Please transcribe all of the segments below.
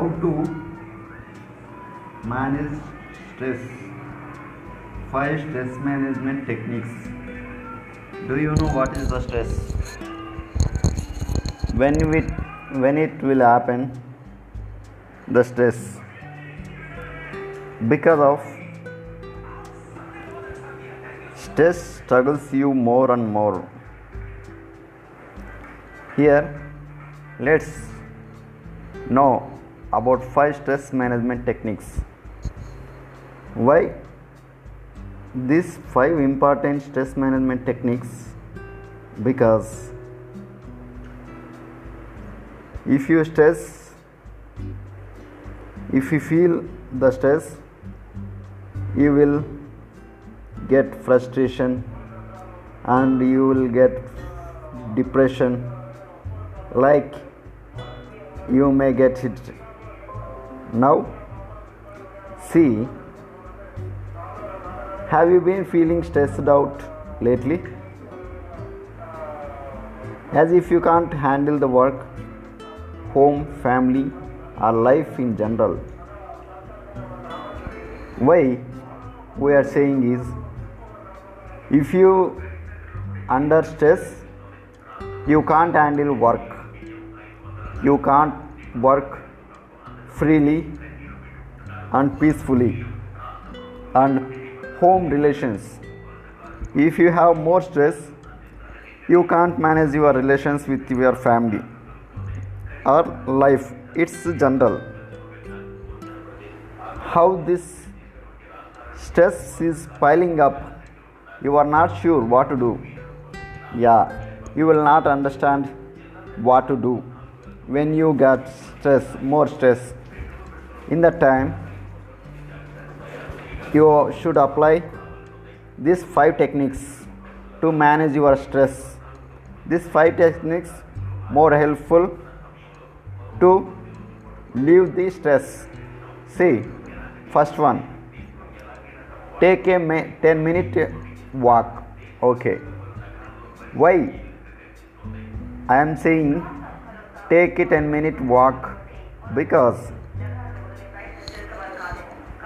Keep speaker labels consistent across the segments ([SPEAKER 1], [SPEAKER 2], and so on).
[SPEAKER 1] how to manage stress. Five stress management techniques. Do you know what is the stress? When it when it will happen the stress. Because of stress struggles you more and more. Here let's know about five stress management techniques. Why? These five important stress management techniques because if you stress if you feel the stress you will get frustration and you will get depression like you may get it now see have you been feeling stressed out lately? As if you can't handle the work home family or life in general. Why we are saying is if you under stress you can't handle work. You can't work freely and peacefully. And home relations. If you have more stress you can't manage your relations with your family or life. It's general. How this stress is piling up you are not sure what to do. Yeah you will not understand what to do. When you get stress more stress in that time you should apply these five techniques to manage your stress. These five techniques more helpful to leave the stress. See first one take a 10 minute walk. Okay. Why? I am saying take a 10 minute walk because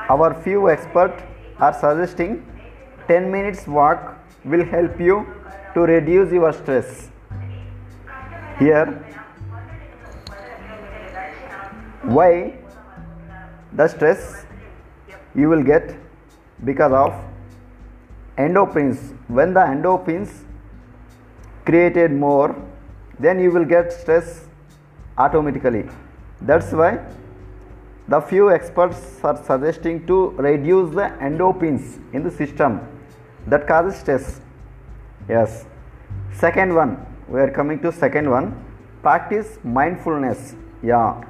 [SPEAKER 1] our few experts are suggesting 10 minutes walk will help you to reduce your stress. Here why the stress you will get? Because of endorphins. When the endorphins created more then you will get stress automatically. That's why the few experts are suggesting to reduce the endorphins in the system. That causes stress. Yes. Second one. We are coming to second one. Practice mindfulness. Yeah.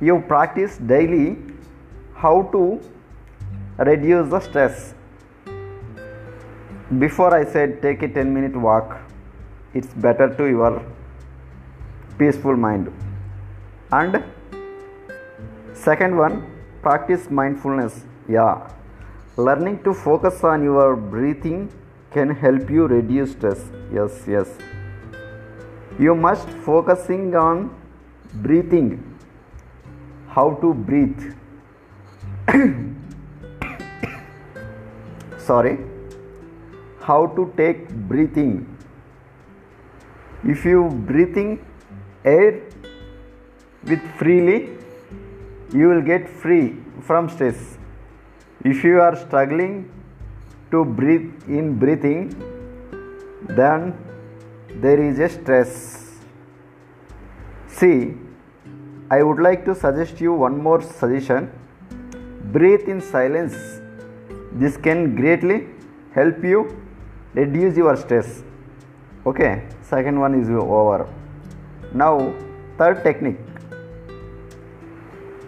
[SPEAKER 1] You practice daily how to reduce the stress. Before i said take a 10 minute walk it's better to your peaceful mind. And second one practice mindfulness. Yeah. Learning to focus on your breathing can help you reduce stress. Yes yes. You must focusing on breathing. How to breathe. Sorry. How to take breathing. If you breathing air with freely you will get free from stress. If you are struggling to breathe in breathing then there is a stress. See i would like to suggest you one more suggestion. Breathe in silence. This can greatly help you reduce your stress. Okay second one is over. Now third technique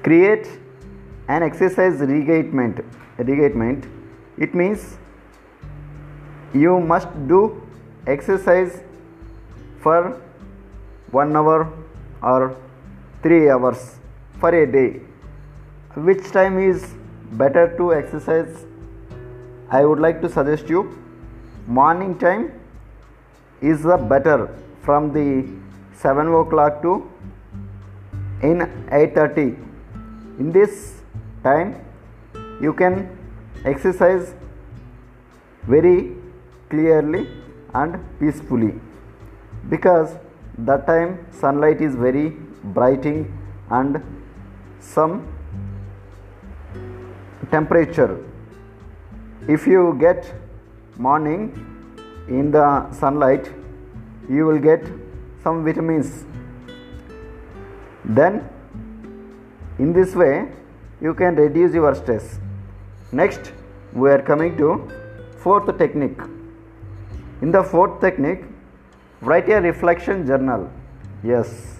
[SPEAKER 1] create an exercise regiment regiment it means you must do exercise for 1 hour or 3 hours for a day. Which time is better to exercise? I would like to suggest you morning time is the better from the 7 o'clock to in 8.30 in this time you can exercise very clearly and peacefully. Because that time sunlight is very brighting and some temperature. If you get morning in the sunlight you will get some vitamins. Then in this way you can reduce your stress. Next we are coming to fourth technique. In the fourth technique write a reflection journal. Yes.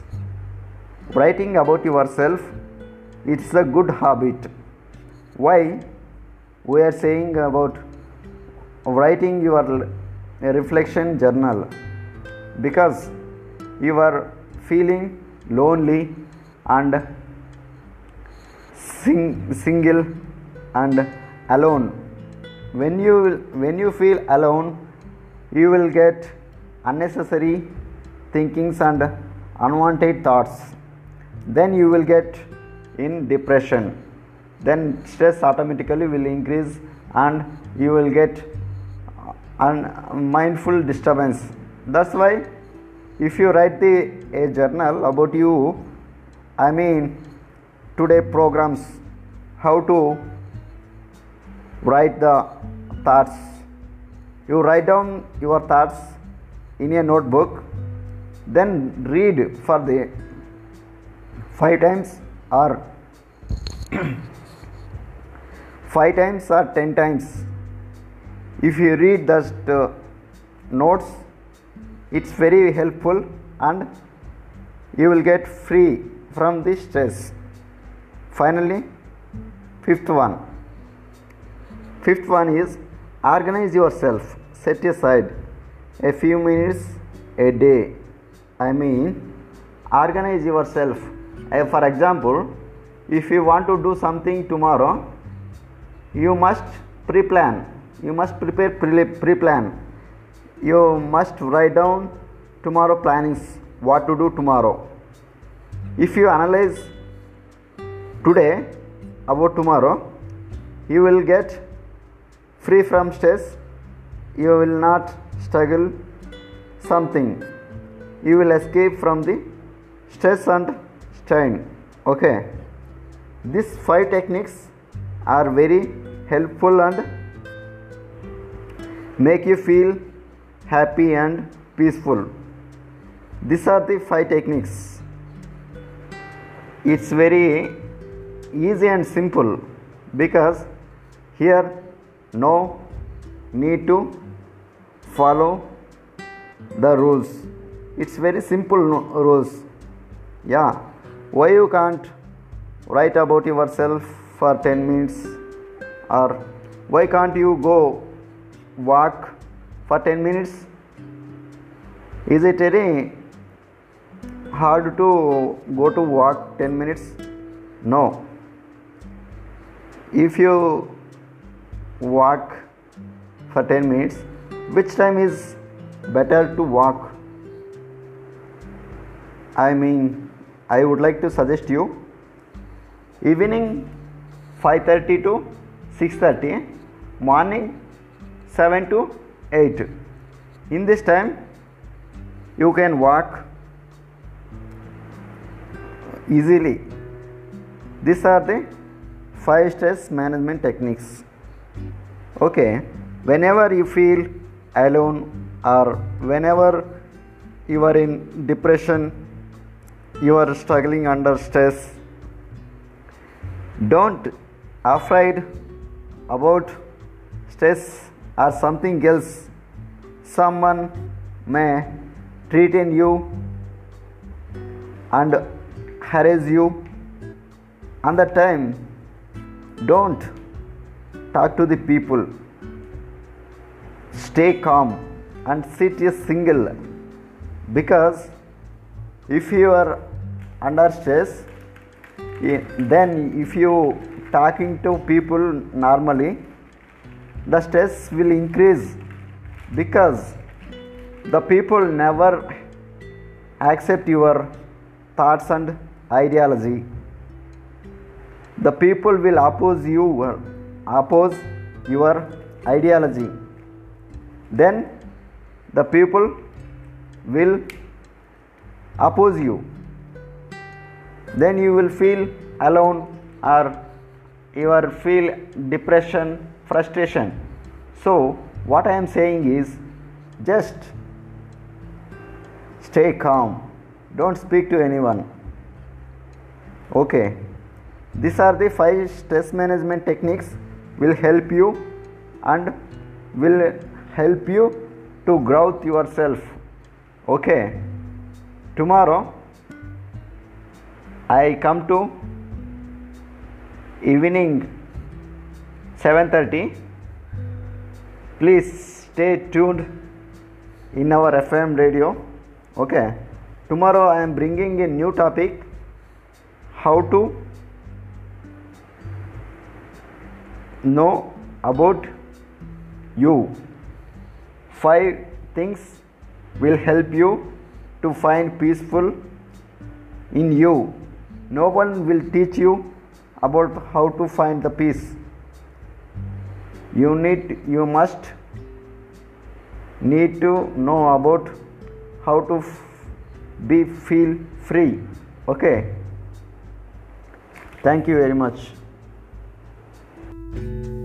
[SPEAKER 1] Writing about yourself it's a good habit. Why? We are saying about writing your reflection journal. Because you are feeling lonely and sing- single and alone. When you when you feel alone you will get unnecessary thinkings and unwanted thoughts. Then you will get in depression. Then stress automatically will increase and you will get un mindful disturbance. That's why if you write the a journal about you i mean today programs how to write the thoughts. You write down your thoughts in a notebook then read for the five times or five times or ten times. If you read the uh, notes it's very helpful and you will get free from the stress finally fifth one. Fifth one is organize yourself. Set aside a few minutes a day. I mean organize yourself. Uh, for example if you want to do something tomorrow you must pre-plan. You must prepare pre- pre-plan. You must write down tomorrow plannings what to do tomorrow. If you analyze today about tomorrow you will get free from stress. You will not struggle something. You will escape from the stress and strain. Okay? These five techniques are very helpful and make you feel happy and peaceful. These are the five techniques. It's very easy and simple because here no need to follow the rules. It's very simple rules. Yeah. Why you can't write about yourself for 10 minutes? Or why can't you go walk for 10 minutes? Is it very hard to go to walk 10 minutes? No if you walk for 10 minutes which time is better to walk? I mean i would like to suggest you evening 5:30 to 6:30 morning 7 to 8 in this time you can walk easily. These are the five stress management techniques. Okay. Whenever you feel alone or whenever you are in depression you are struggling under stress don't afraid about stress or something else. Someone may threaten you and harass you. On the time don't talk to the people. Stay calm and sit a single. Because if you are under stress eh, then if you talking to people normally the stress will increase. Because the people never accept your thoughts and ideology the people will oppose you oppose your ideology. Then the people will oppose you. Then you will feel alone or you will feel depression frustration. So what i am saying is just stay calm. Don't speak to anyone. Okay these are the five stress management techniques will help you and will help you to grow yourself. Okay. Tomorrow i come to evening 7:30 please stay tuned in our fm radio. Okay. Tomorrow i am bringing a new topic how to know about you. Five things will help you to find peaceful in you. No one will teach you about how to find the peace. You need you must need to know about how to f- be feel free. Okay. Thank you very much thank you